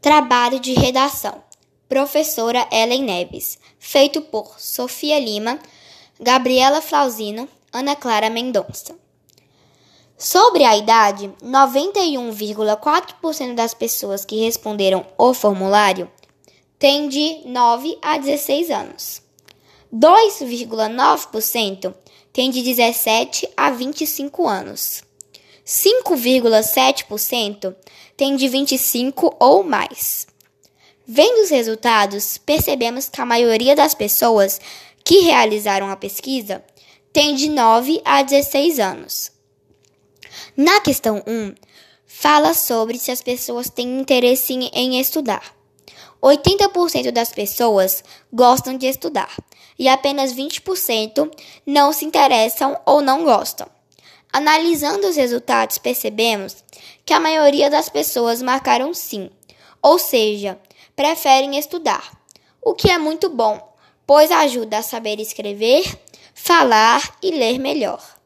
Trabalho de redação. Professora Ellen Neves. Feito por Sofia Lima, Gabriela Flausino, Ana Clara Mendonça. Sobre a idade, 91,4% das pessoas que responderam o formulário têm de 9 a 16 anos. 2,9% têm de 17 a 25 anos. 5,7% têm de 25 ou mais. Vendo os resultados, percebemos que a maioria das pessoas que realizaram a pesquisa tem de 9 a 16 anos. Na questão 1, fala sobre se as pessoas têm interesse em estudar. 80% das pessoas gostam de estudar e apenas 20% não se interessam ou não gostam. Analisando os resultados, percebemos que a maioria das pessoas marcaram sim, ou seja, preferem estudar, o que é muito bom, pois ajuda a saber escrever, falar e ler melhor.